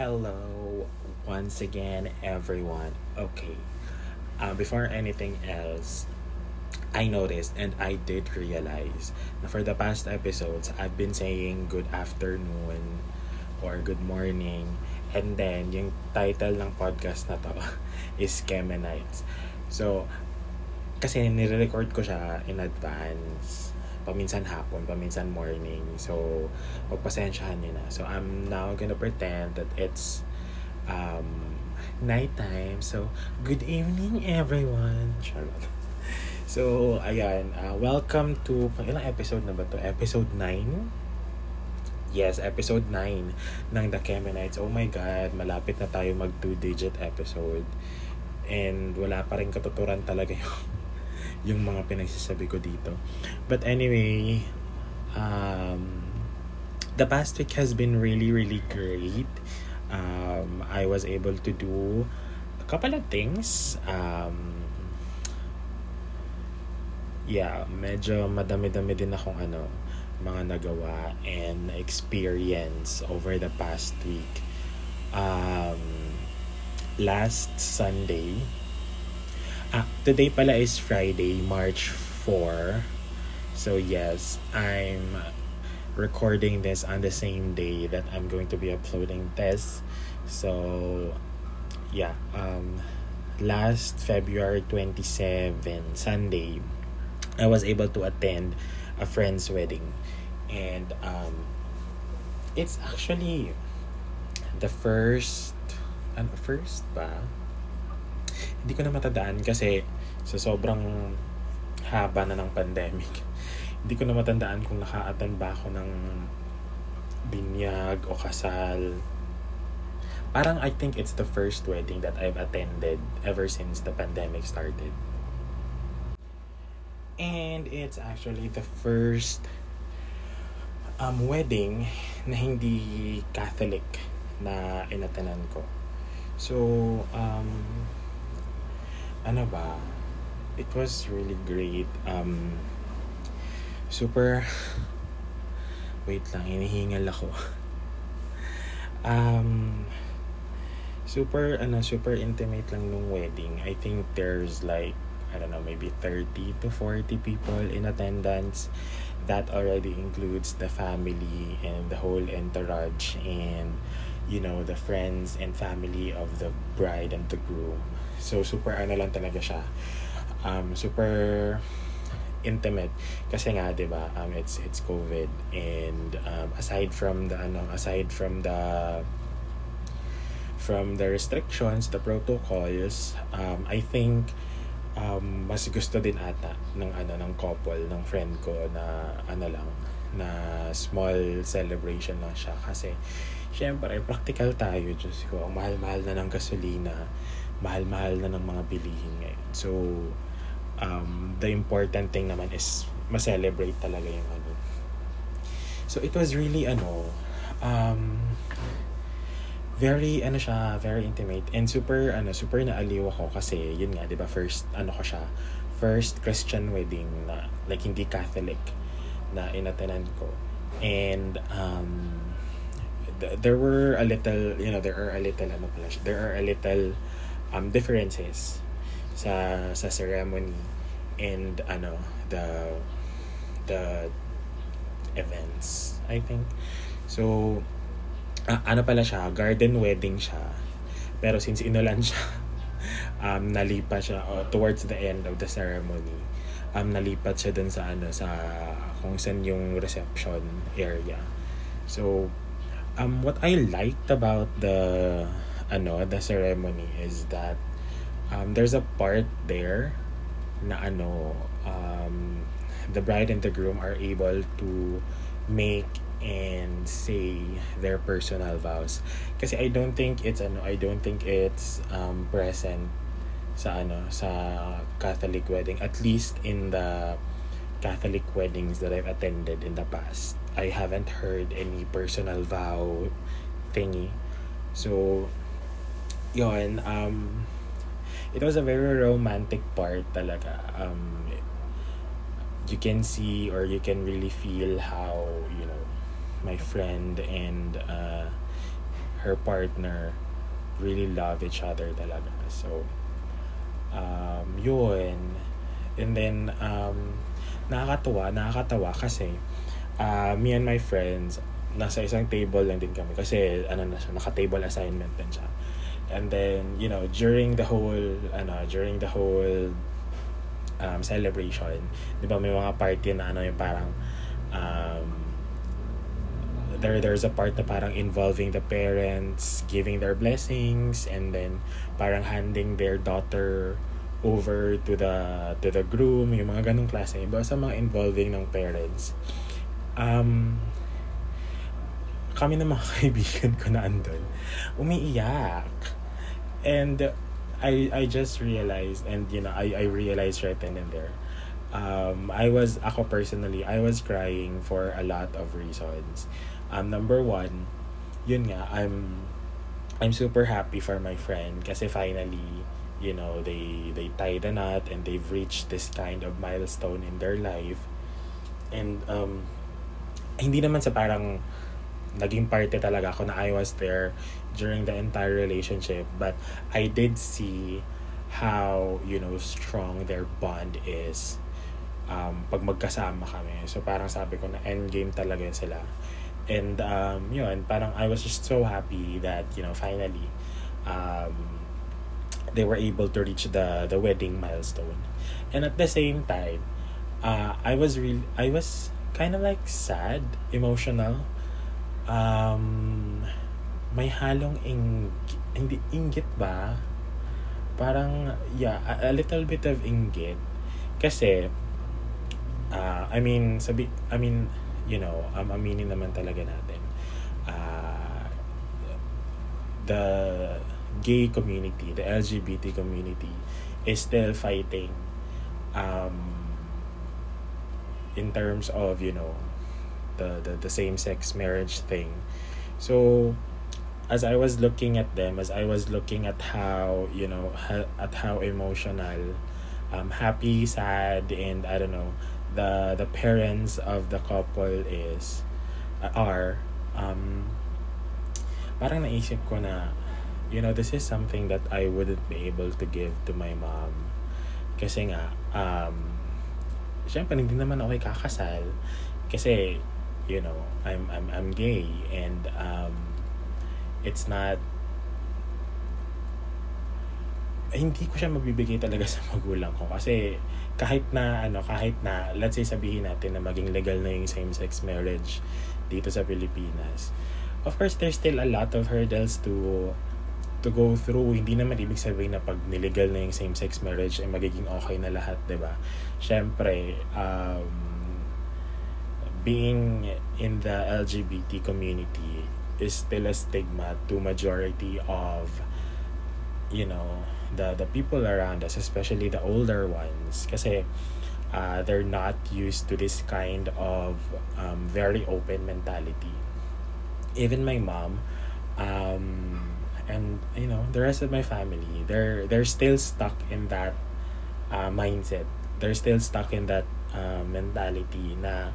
Hello, once again, everyone. Okay, uh, before anything else, I noticed and I did realize na for the past episodes, I've been saying good afternoon or good morning. And then, yung title ng podcast na to is Kemenites. So, kasi nire-record ko siya in advance. Paminsan hapon, paminsan morning. So, magpasensyahan nyo na. So, I'm now gonna pretend that it's um, nighttime. So, good evening, everyone. Charlotte. So, ayan. Uh, welcome to, ilang episode na ba to? Episode 9? Yes, episode 9 ng The Kemenites. Oh my God, malapit na tayo mag two-digit episode. And wala pa rin katuturan talaga yung, yung mga pinagsasabi ko dito. But anyway, um, the past week has been really, really great. Um, I was able to do a couple of things. Um, yeah, medyo madami-dami din akong ano, mga nagawa and experience over the past week. Um, last Sunday, ah, today pala is Friday, March 4. So yes, I'm recording this on the same day that I'm going to be uploading this. So yeah, um, last February 27, Sunday, I was able to attend a friend's wedding. And um, it's actually the first, ano, first ba? Hindi ko na matandaan kasi sa sobrang haba na ng pandemic. Hindi ko na matandaan kung naka-attend ba ako ng binyag o kasal. Parang I think it's the first wedding that I've attended ever since the pandemic started. And it's actually the first um, wedding na hindi Catholic na inatenan ko. So, um, ano ba? It was really great. Um, super, wait lang, hinihingal ako. um, super, ano, super intimate lang nung wedding. I think there's like, I don't know, maybe 30 to 40 people in attendance. That already includes the family and the whole entourage and, you know, the friends and family of the bride and the groom. So, super ano lang talaga siya. Um, super intimate. Kasi nga 'di ba um it's it's covid. And um, aside from the ano aside from the from the restrictions the protocols um I think um, mas gusto din ata ng ano ng couple ng friend ko na ano lang na small celebration lang siya. Kasi syempre practical tayo Diyos ko. Ang mahal-mahal na ng gasolina mahal-mahal na ng mga bilihin ngayon so um, the important thing naman is ma-celebrate talaga yung ano so it was really ano um, very ano siya, very intimate and super ano, super naaliw ako kasi yun nga, 'di ba, first ano ko siya, first Christian wedding na like hindi Catholic na inatenan ko. And um th- there were a little, you know, there are a little ano pala there are a little um differences sa sa ceremony and ano the the events, I think. So ah, ano pala siya, garden wedding siya. Pero since inulan siya, um, nalipat siya uh, towards the end of the ceremony. Um, nalipat siya dun sa ano, sa kung saan yung reception area. So, um, what I liked about the ano, the ceremony is that um, there's a part there na ano, um, the bride and the groom are able to make and say their personal vows. Kasi I don't think it's ano I don't think it's um present sa ano sa Catholic wedding at least in the Catholic weddings that I've attended in the past. I haven't heard any personal vow thingy. So yon um it was a very romantic part talaga um you can see or you can really feel how you know my friend and uh, her partner really love each other talaga. So, um, yun. And then, um, nakakatuwa, nakakatawa kasi uh, me and my friends, nasa isang table lang din kami kasi ano na siya, naka-table assignment din siya. And then, you know, during the whole, ano, during the whole um, celebration, di ba may mga party na ano yung parang um, there there's a part na parang involving the parents giving their blessings and then parang handing their daughter over to the to the groom yung mga ganong klase. Iba sa mga involving ng parents. Um kami na mga kaibigan ko na andun umiiyak and I I just realized and you know I I realized right then and there um I was ako personally I was crying for a lot of reasons. Um number one yun nga I'm I'm super happy for my friend kasi finally you know they they tied a knot and they've reached this kind of milestone in their life. And um hindi naman sa parang naging parte talaga ako na I was there during the entire relationship. But I did see how you know strong their bond is um, pag magkasama kami. So parang sabi ko na end game talaga sila. And um, yun parang I was just so happy that you know finally um, they were able to reach the the wedding milestone. And at the same time uh, I was real I was kind of like sad emotional um, may halong ing hindi inggit ba? Parang yeah, a, a little bit of inggit kasi uh, I mean sabi I mean you know, um, aminin naman talaga natin. Uh, the gay community, the LGBT community is still fighting um, in terms of, you know, the, the, the same-sex marriage thing. So, as I was looking at them, as I was looking at how, you know, ha- at how emotional, um, happy, sad, and I don't know, the the parents of the couple is, uh, are, um, parang naisip ko na, you know, this is something that I wouldn't be able to give to my mom. Kasi nga, um, syempre hindi naman ako kakasal. Kasi, you know, I'm, I'm, I'm gay and, um, it's not hindi ko siya mabibigay talaga sa magulang ko. Kasi kahit na ano kahit na let's say sabihin natin na maging legal na yung same sex marriage dito sa Pilipinas of course there's still a lot of hurdles to to go through. Hindi naman ibig sabihin na pag nilegal na yung same sex marriage ay magiging okay na lahat 'di ba? Syempre um being in the LGBT community is still a stigma to majority of you know the the people around us especially the older ones. Kasi uh, they're not used to this kind of um, very open mentality. Even my mom um, and you know the rest of my family they're they're still stuck in that uh, mindset. They're still stuck in that uh, mentality na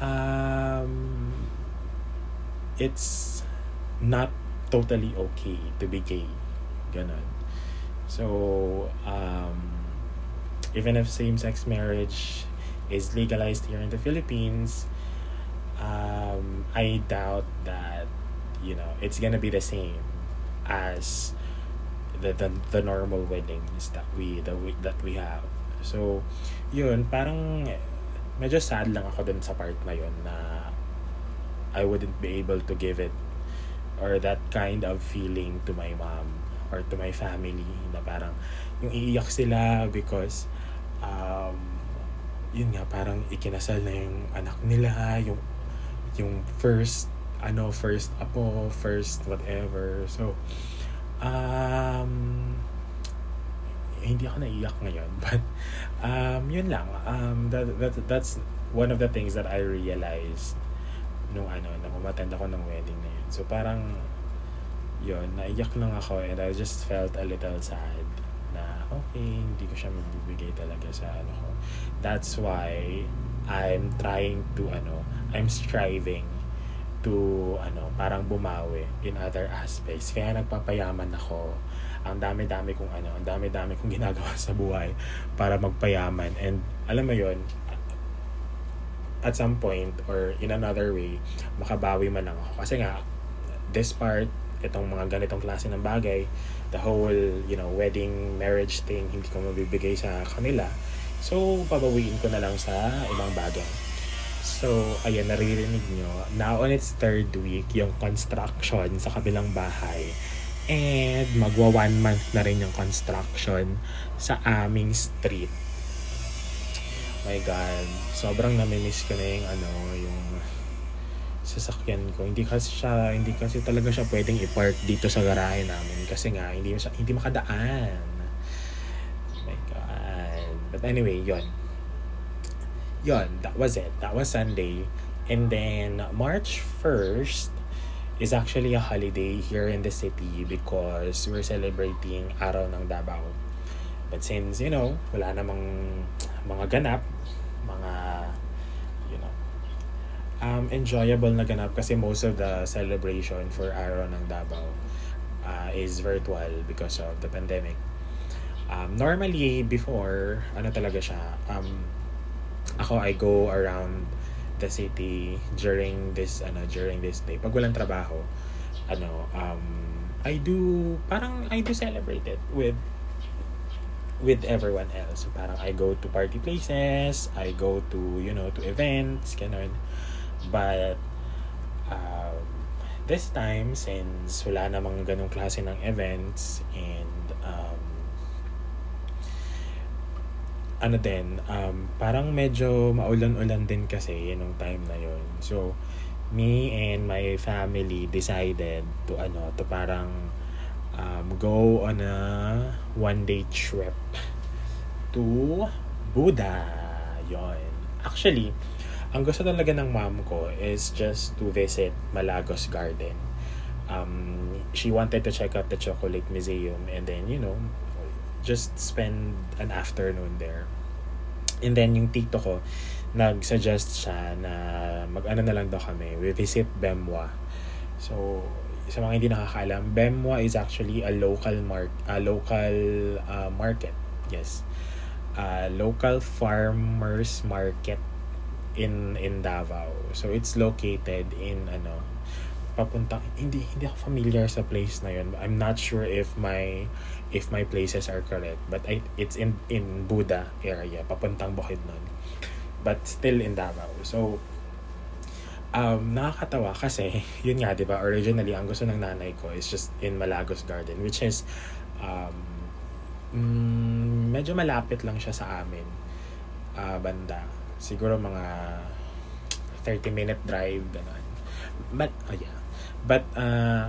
um, it's not totally okay to be gay. Ganon. So, um, even if same-sex marriage is legalized here in the Philippines, um, I doubt that, you know, it's gonna be the same as the, the, the normal weddings that we, that we, that we have. So, yun, parang medyo sad lang ako dun sa part na yun na I wouldn't be able to give it or that kind of feeling to my mom or to my family na parang yung iiyak sila because um, yun nga parang ikinasal na yung anak nila yung yung first ano first apo first whatever. So um hindi ako naiyak ngayon but um yun lang um that, that that's one of the things that I realized nung ano, nung umattend ako ng wedding na yun. So parang, yun, naiyak lang ako and I just felt a little sad na okay, hindi ko siya magbibigay talaga sa ano ko. That's why I'm trying to ano, I'm striving to ano parang bumawi in other aspects. Kaya nagpapayaman ako. Ang dami-dami kong ano ang dami-dami kong ginagawa sa buhay para magpayaman. And alam mo yon at some point or in another way makabawi man lang ako. Kasi nga this part itong mga ganitong klase ng bagay the whole you know wedding marriage thing hindi ko mabibigay sa kanila. So pabawiin ko na lang sa ibang bagay So, ayan, naririnig nyo. Now on its third week, yung construction sa kabilang bahay. And magwa one month na rin yung construction sa aming street. My God. Sobrang namimiss ko na yung ano, yung sasakyan ko. Hindi kasi siya, hindi kasi talaga siya pwedeng i-park dito sa garahe namin kasi nga hindi hindi makadaan. My God. But anyway, yon yon that was it. That was Sunday. And then March 1st is actually a holiday here in the city because we're celebrating Araw ng Davao. But since, you know, wala namang mga ganap, mga, you know, um, enjoyable na ganap kasi most of the celebration for Araw ng Davao uh, is virtual because of the pandemic. Um, normally, before, ano talaga siya, um, ako I go around the city during this ano during this day. Pag walang trabaho ano um I do parang I do celebrate it with with everyone else. So parang I go to party places I go to you know to events ganun. But um, this time since wala namang ganong klase ng events and um, ano din, um, parang medyo maulan-ulan din kasi nung time na yon So, me and my family decided to ano, to parang um, go on a one-day trip to Buda. yon Actually, ang gusto talaga ng mom ko is just to visit Malagos Garden. Um, she wanted to check out the Chocolate Museum and then, you know, just spend an afternoon there. And then yung tito ko, nag-suggest siya na mag-ano na lang daw kami, we visit Bemwa. So, sa mga hindi nakakaalam, Bemwa is actually a local mark a local uh, market. Yes. A local farmers market in in Davao. So it's located in ano papunta hindi hindi ako familiar sa place na yun. I'm not sure if my if my places are correct but I, it's in in Buda area papuntang Bukidnon but still in Davao. So um nakakatawa kasi yun nga 'di ba originally ang gusto ng nanay ko is just in Malagos Garden which is um mm, medyo malapit lang siya sa amin uh, banda. Siguro mga 30 minute drive ganun. But oh yeah. But, uh,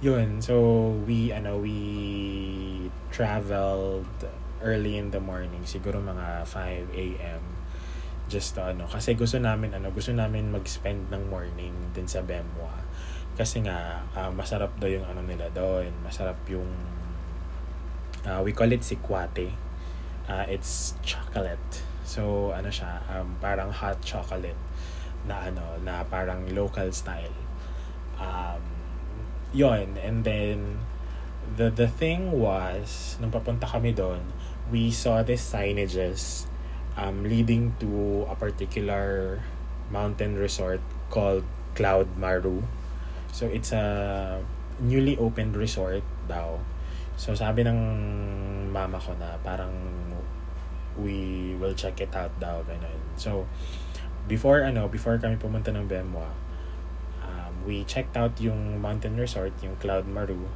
yun, so we, ano, we traveled early in the morning, siguro mga 5 a.m. Just to, ano, kasi gusto namin, ano, gusto namin mag-spend ng morning din sa Bemwa. Kasi nga, uh, masarap daw yung ano nila doon. Masarap yung, uh, we call it sikwate. Uh, it's chocolate. So, ano siya, um, parang hot chocolate na ano, na parang local style um, yon and then the the thing was nung papunta kami doon we saw these signages um, leading to a particular mountain resort called Cloud Maru. So it's a newly opened resort daw. So sabi ng mama ko na parang we will check it out daw ganun. So before ano before kami pumunta ng Bemwa we checked out yung mountain resort, yung Cloud Maru.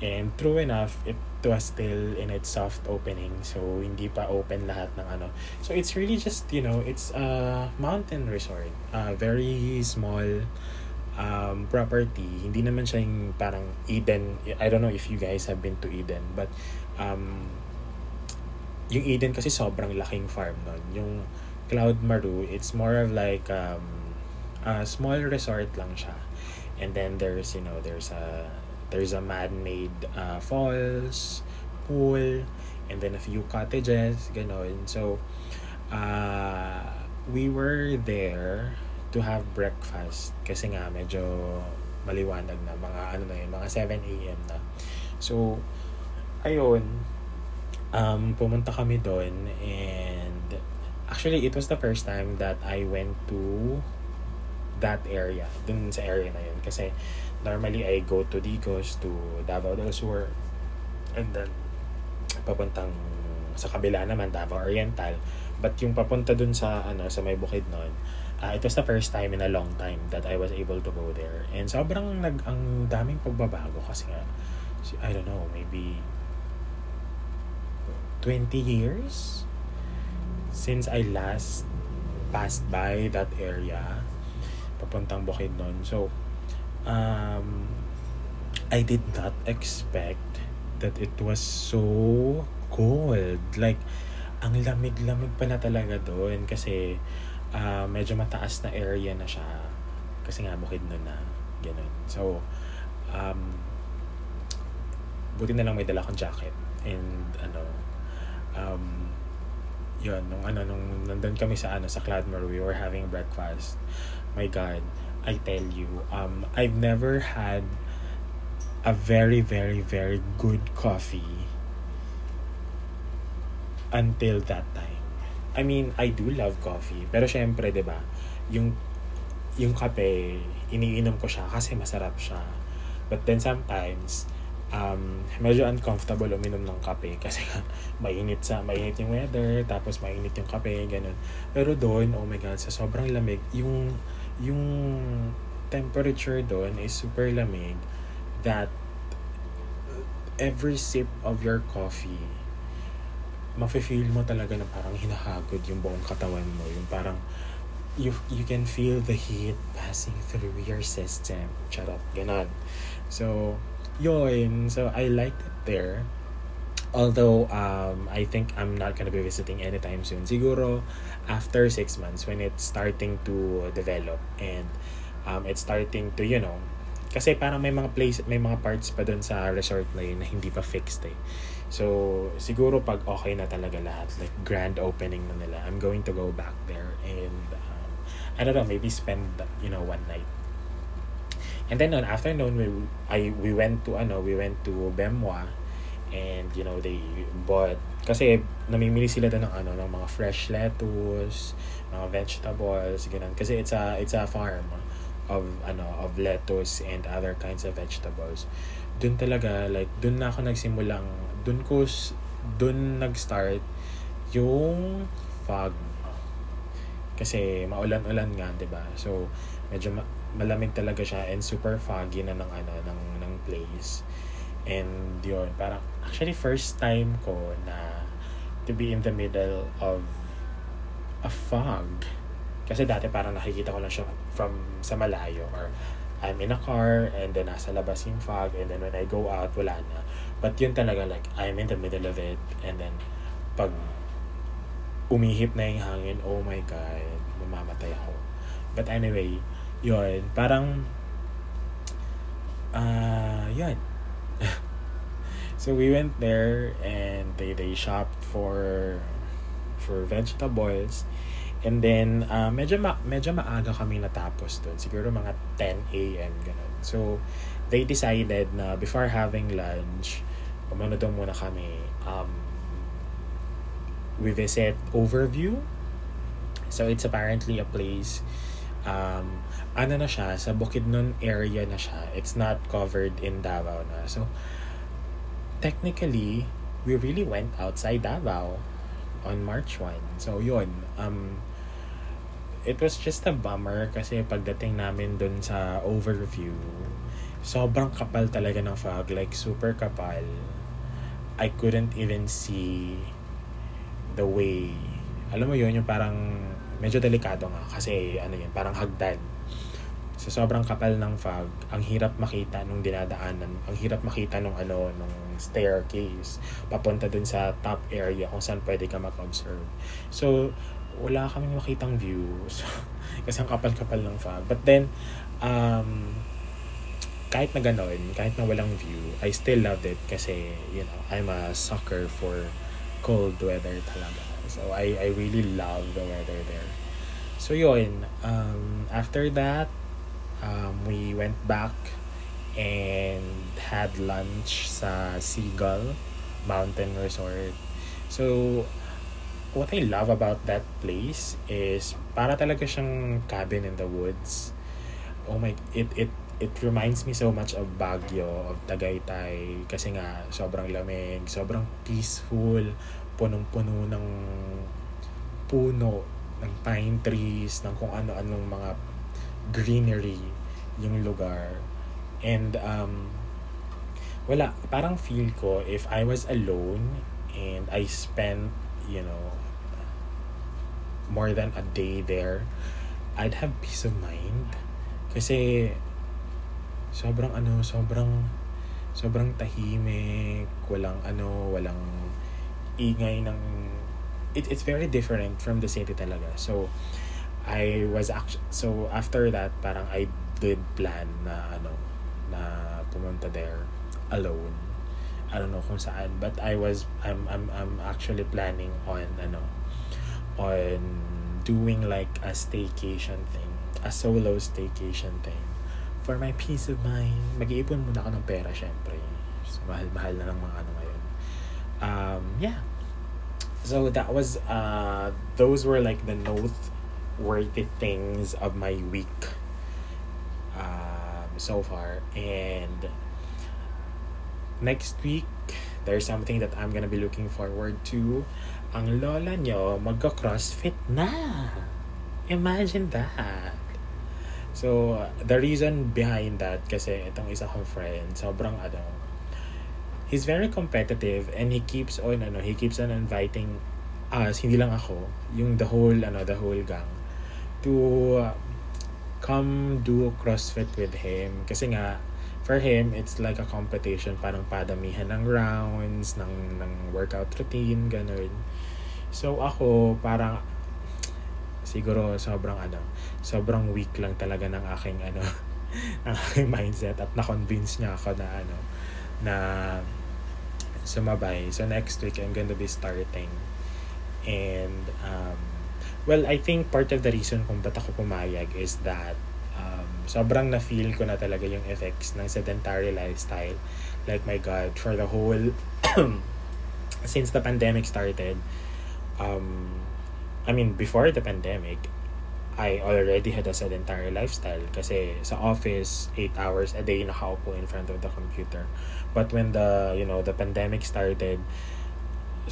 And true enough, it was still in its soft opening. So, hindi pa open lahat ng ano. So, it's really just, you know, it's a mountain resort. A very small um, property. Hindi naman siya yung parang Eden. I don't know if you guys have been to Eden. But, um, yung Eden kasi sobrang laking farm nun. Yung Cloud Maru, it's more of like um, a small resort lang siya and then there's you know there's a there's a man-made uh, falls pool and then a few cottages ganon so uh, we were there to have breakfast kasi nga medyo maliwanag na mga ano na yun, mga 7 a.m. na. So, ayun, um, pumunta kami doon and actually it was the first time that I went to that area, dun sa area na yun. Kasi normally I go to Digos, to Davao del Sur, and then papuntang sa kabila naman, Davao Oriental. But yung papunta dun sa, ano, sa may bukid nun, uh, it was the first time in a long time that I was able to go there. And sobrang nag, ang daming pagbabago kasi nga, I don't know, maybe 20 years since I last passed by that area papuntang Bukidnon. So, um, I did not expect that it was so cold. Like, ang lamig-lamig pala talaga doon kasi uh, medyo mataas na area na siya. Kasi nga Bukidnon na. Ganun. So, um, buti na lang may dala kong jacket. And, ano, um, yun, nung ano, nung nandun kami sa ano, sa Cladmore, we were having breakfast my God, I tell you, um, I've never had a very, very, very good coffee until that time. I mean, I do love coffee. Pero syempre, ba, yung, yung kape, iniinom ko siya kasi masarap siya. But then sometimes, um, medyo uncomfortable uminom ng kape kasi mainit sa mainit yung weather tapos mainit yung kape ganun. Pero doon oh my god sa sobrang lamig yung yung temperature doon is super lamig that every sip of your coffee mafe-feel mo talaga na parang hinahagod yung buong katawan mo. Yung parang you you can feel the heat passing through your system. Charot ganon so yun. So I liked it there. Although um I think I'm not gonna be visiting anytime soon. Siguro after six months when it's starting to develop and um it's starting to you know kasi parang may mga place may mga parts pa doon sa resort na yun na hindi pa fixed eh. So siguro pag okay na talaga lahat like grand opening na nila I'm going to go back there and um, I don't know maybe spend you know one night and then on afternoon we I we went to ano we went to Bemwa and you know they bought kasi namimili sila doon ng ano ng mga fresh lettuce mga vegetables ganun. Kasi it's a it's a farm of ano of lettuce and other kinds of vegetables. Doon talaga like doon na ako nagsimulang doon ko doon nag-start yung fog kasi maulan-ulan nga 'di ba? So medyo malamig talaga siya and super foggy na ng ano ng ng place And yun, parang actually first time ko na to be in the middle of a fog. Kasi dati parang nakikita ko lang siya from sa malayo or I'm in a car and then nasa labas yung fog and then when I go out, wala na. But yun talaga like, I'm in the middle of it and then pag umihip na yung hangin, oh my God, mamamatay ako. But anyway, yun, parang, ah, uh, yun, so we went there and they they shopped for for vegetables. And then uh, medyo ma medyo maaga kami natapos doon siguro mga 10 a.m. ganun. So they decided na before having lunch umano daw muna kami um, we visit overview. So it's apparently a place um, ano na siya, sa Bukidnon area na siya. It's not covered in Davao na. So, technically, we really went outside Davao on March 1. So, yun. Um, it was just a bummer kasi pagdating namin dun sa overview, sobrang kapal talaga ng fog. Like, super kapal. I couldn't even see the way. Alam mo yun, yung parang medyo delikado nga kasi ano yun, parang hagdan sa sobrang kapal ng fog, ang hirap makita nung dinadaanan, ang hirap makita nung ano, nung staircase, papunta dun sa top area kung saan pwede ka mag-observe. So, wala kaming makitang view. So, kasi ang kapal-kapal ng fog. But then, um, kahit na ganon, kahit na walang view, I still loved it kasi, you know, I'm a sucker for cold weather talaga. So, I, I really love the weather there. So yun, um, after that, um, we went back and had lunch sa Seagull Mountain Resort. So, what I love about that place is para talaga siyang cabin in the woods. Oh my, it, it, it reminds me so much of Baguio, of Tagaytay, kasi nga sobrang lamig, sobrang peaceful, punong-puno ng puno, ng pine trees, ng kung ano-anong mga greenery yung lugar. And um, wala, parang feel ko if I was alone and I spent, you know, more than a day there, I'd have peace of mind. Kasi sobrang ano, sobrang sobrang tahimik, walang ano, walang ingay ng it, it's very different from the city talaga. So I was actually so after that parang I did plan na ano na pumunta there alone. I don't know kung saan but I was I'm I'm I'm actually planning on ano on doing like a staycation thing, a solo staycation thing for my peace of mind. Mag-iipon muna ako ng pera syempre. So, mahal-mahal na ng mga ano ngayon. Um, yeah. So that was uh those were like the noteworthy things of my week um so far and next week there's something that I'm gonna be looking forward to. Ang lola nyo magka-crossfit na. Imagine that. So, the reason behind that kasi itong isa kong friend, sobrang ano, he's very competitive and he keeps on ano, he keeps on inviting us, hindi lang ako, yung the whole ano, the whole gang to uh, come do CrossFit with him. Kasi nga for him it's like a competition parang padamihan ng rounds ng ng workout routine ganun. So ako parang siguro sobrang ano sobrang weak lang talaga ng aking ano ng aking mindset at na-convince niya ako na ano na sumabay. So next week I'm gonna be starting. And um, well I think part of the reason kung ba't ako pumayag is that um, sobrang na-feel ko na talaga yung effects ng sedentary lifestyle. Like my god for the whole since the pandemic started um, I mean before the pandemic I already had a sedentary lifestyle kasi sa office 8 hours a day nakaupo in front of the computer. But when the you know the pandemic started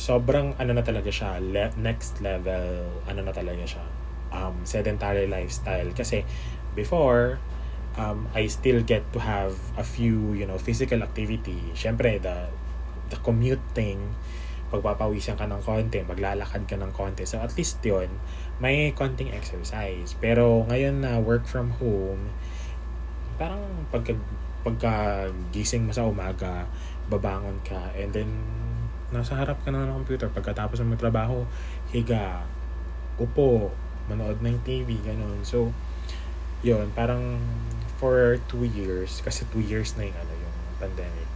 sobrang ano na talaga siya le- next level ano na talaga siya um, sedentary lifestyle. Kasi before um, I still get to have a few you know physical activity. Syempre the the commute thing pagpapawisan ka ng konti maglalakad ka ng konti. So at least yon may konting exercise. Pero ngayon na work from home parang pagka pagka gising mo sa umaga babangon ka. And then nasa harap ka na ng computer. Pagkatapos ng trabaho higa upo manood ng TV ganun. So yun parang for two years kasi two years na yung ano yung pandemic.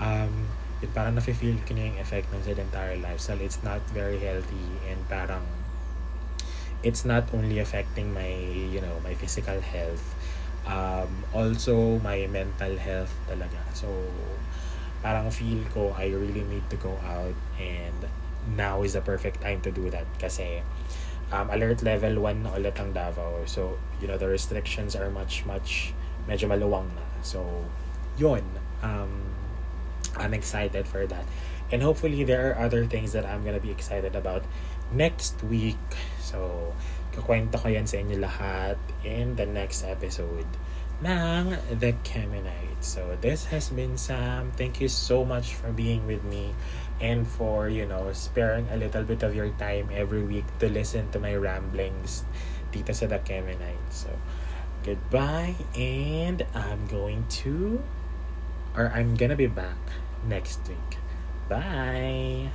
Um yun parang nafe-feel ko na yung effect ng sedentary lifestyle. It's not very healthy and parang it's not only affecting my you know my physical health um also my mental health talaga. So parang feel ko I really need to go out and now is the perfect time to do that kasi um, alert level 1 na ulit ang Davao. So you know the restrictions are much much medyo maluwang na. So yun um, I'm excited for that and hopefully there are other things that I'm gonna be excited about next week so kukwento ko yan sa inyo lahat in the next episode ng The Cheminite. So, this has been Sam. Thank you so much for being with me and for, you know, sparing a little bit of your time every week to listen to my ramblings dito sa The Cheminite. So, goodbye and I'm going to or I'm gonna be back next week. Bye!